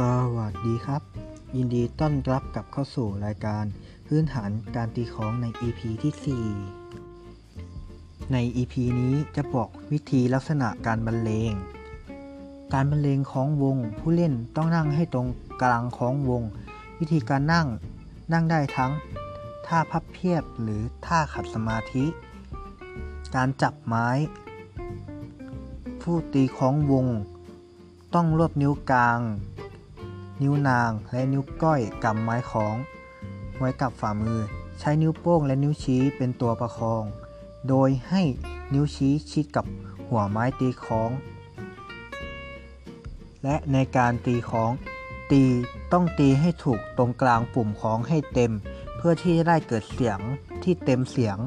สวัสดีครับ ยินดีต้อนรับกลับเข้าสู่รายการพื้นฐานการตีของใน EP ที่ 4 ใน EP นี้จะบอกวิธีลักษณะการบรรเลง การบรรเลงของวงผู้เล่นต้องนั่งให้ตรงกลางของวง วิธีการนั่งนั่งได้ทั้ง ท่าพับเพียบหรือท่าขัดสมาธิ การจับไม้ ผู้ตีของวง ต้องรวบนิ้วกลาง นิ้วนาง และนิ้วก้อยกำไม้ของ ไว้กับฝ่ามือ ใช้นิ้วโป้งและนิ้วชี้เป็นตัวประคอง โดยให้นิ้วชี้ชิดกับหัวไม้ตีของ และในการตีของ ตีต้องตีให้ถูกตรงกลางปุ่มของให้เต็ม เพื่อที่จะได้เกิดเสียงที่เต็มเสียง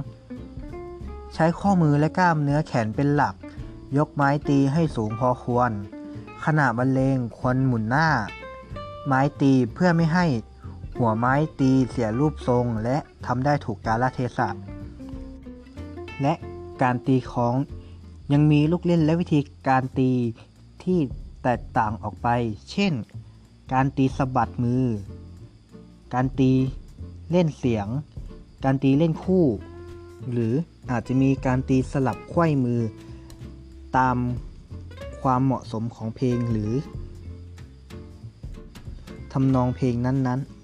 ใช้ข้อมือและกล้ามเนื้อแขนเป็นหลัก ยกไม้ตีให้สูงพอควรขณะบรรเลงควรหมุนหน้า ไม้ตีเพื่อไม่ให้หัวไม้ตีเสียรูปทรงและทำได้ถูกกาลเทศะ และการตีของยังมีลูกเล่นและวิธีการตีที่แตกต่างออกไป เช่น การตีสะบัดมือ การตีเล่นเสียง การตีเล่นคู่ หรืออาจจะมีการตีสลับไขว้มือ ตามความเหมาะสมของเพลงหรือ ทำนองเพลงนั้นๆ